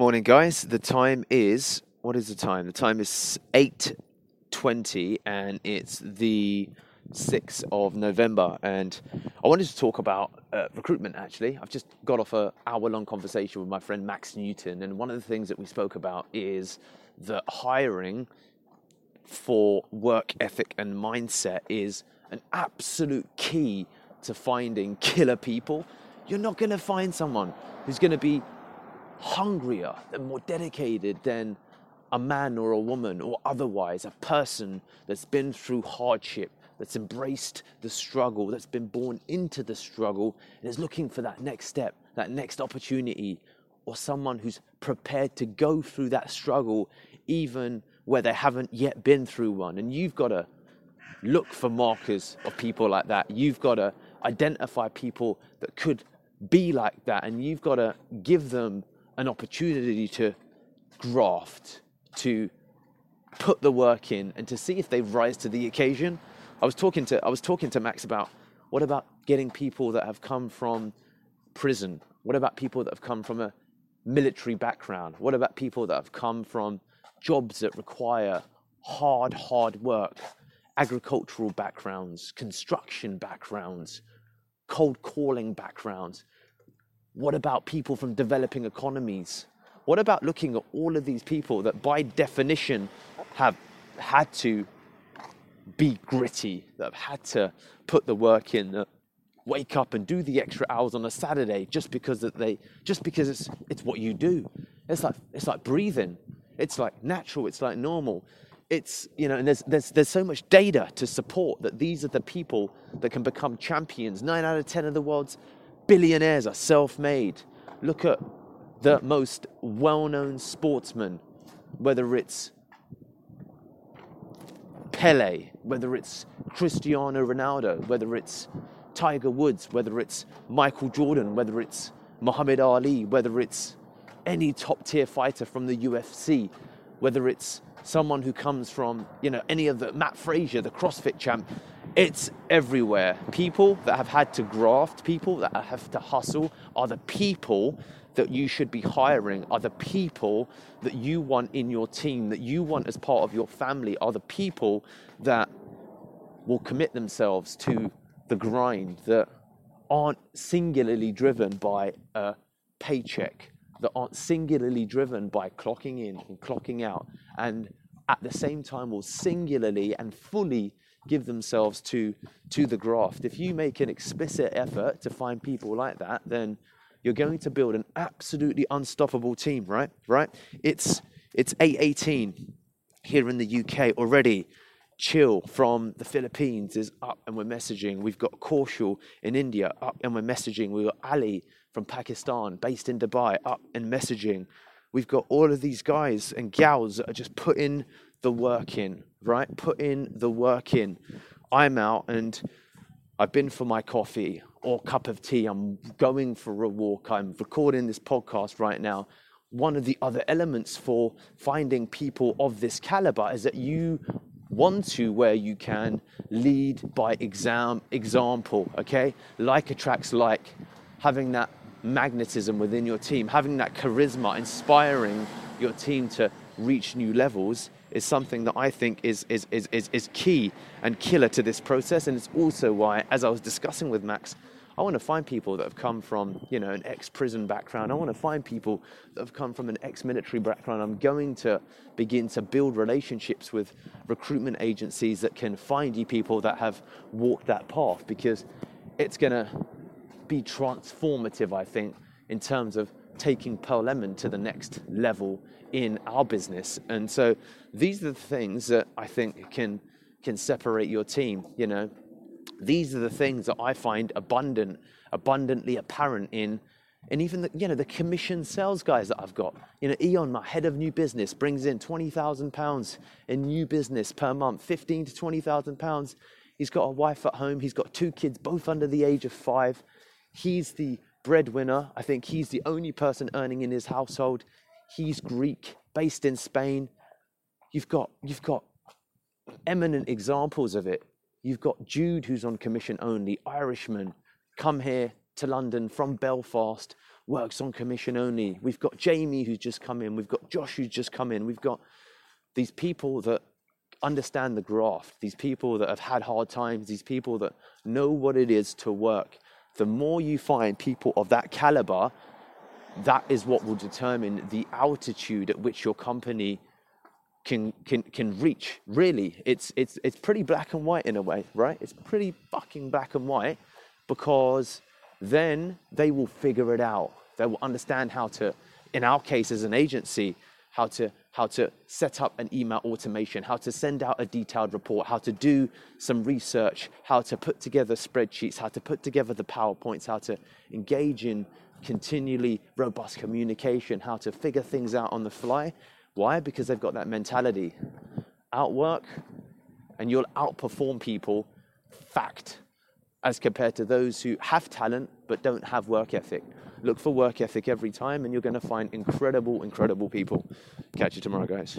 Morning, guys. The time is what is the time? The time is eight twenty, and it's the sixth of November. And I wanted to talk about uh, recruitment. Actually, I've just got off a hour-long conversation with my friend Max Newton, and one of the things that we spoke about is that hiring for work ethic and mindset is an absolute key to finding killer people. You're not going to find someone who's going to be hungrier and more dedicated than a man or a woman or otherwise a person that's been through hardship, that's embraced the struggle, that's been born into the struggle, and is looking for that next step, that next opportunity, or someone who's prepared to go through that struggle even where they haven't yet been through one. And you've got to look for markers of people like that. You've got to identify people that could be like that, and you've got to give them an opportunity to graft, to put the work in, and to see if they rise to the occasion. I was talking to I was talking to Max about what about getting people that have come from prison? What about people that have come from a military background? What about people that have come from jobs that require hard, hard work, agricultural backgrounds, construction backgrounds, cold calling backgrounds? What about people from developing economies? What about looking at all of these people that, by definition, have had to be gritty, that have had to put the work in, that wake up and do the extra hours on a Saturday just because that they, just because it's it's what you do. It's like it's like breathing. It's like natural. It's like normal. It's you know, and there's there's there's so much data to support that these are the people that can become champions. Nine out of ten of the world's billionaires are self-made. Look at the most well-known sportsmen, whether it's Pele, whether it's Cristiano Ronaldo, whether it's Tiger Woods, whether it's Michael Jordan, whether it's Muhammad Ali, whether it's any top tier fighter from the UFC, whether it's someone who comes from, you know, any of the Mat Fraser, the CrossFit champ, it's everywhere. People that have had to graft, people that have to hustle are the people that you should be hiring, are the people that you want in your team, that you want as part of your family, are the people that will commit themselves to the grind, that aren't singularly driven by a paycheck, that aren't singularly driven by clocking in and clocking out, and at the same time will singularly and fully give themselves to to the graft. If you make an explicit effort to find people like that, then you're going to build an absolutely unstoppable team, right? Right? It's it's 818 here in the UK already. Chill from the Philippines is up and we're messaging. We've got Kaushal in India up and we're messaging. We've got Ali from Pakistan based in Dubai up and messaging. We've got all of these guys and gals that are just putting the work in, right? Put in the work in. I'm out and I've been for my coffee or cup of tea. I'm going for a walk. I'm recording this podcast right now. One of the other elements for finding people of this caliber is that you want to, where you can, lead by exam example. Okay, like attracts like. Having that magnetism within your team, having that charisma, inspiring your team to reach new levels is something that I think is, is, is, is, is key and killer to this process. And it's also why, as I was discussing with Max, I want to find people that have come from, you know, an ex-prison background. I want to find people that have come from an ex-military background. I'm going to begin to build relationships with recruitment agencies that can find you people that have walked that path because it's going to be transformative, I think, in terms of taking Pearl Lemon to the next level in our business. And so these are the things that I think can can separate your team, you know. These are the things that I find abundant, abundantly apparent in and even the, you know the commission sales guys that I've got. You know, Eon, my head of new business, brings in twenty thousand pounds in new business per month, fifteen to twenty thousand pounds. He's got a wife at home. He's got two kids, both under the age of five. He's the breadwinner. I think he's the only person earning in his household. He's Greek, based in Spain. You've got, you've got eminent examples of it. You've got Jude, who's on commission only, Irishman, come here to London from Belfast, works on commission only. We've got Jamie who's just come in. We've got Josh who's just come in. We've got these people that understand the graft, these people that have had hard times, these people that know what it is to work. The more you find people of that caliber, that is what will determine the altitude at which your company can can can reach. Really, it's it's it's pretty black and white in a way, right? It's pretty fucking black and white because then they will figure it out. They will understand how to, in our case as an agency, how to how to set up an email automation, how to send out a detailed report, how to do some research, how to put together spreadsheets, how to put together the PowerPoints, how to engage in continually robust communication, how to figure things out on the fly. Why? Because they've got that mentality. Outwork and you'll outperform people. Fact as compared to those who have talent but don't have work ethic. Look for work ethic every time, and you're going to find incredible, incredible people. Catch you tomorrow, guys.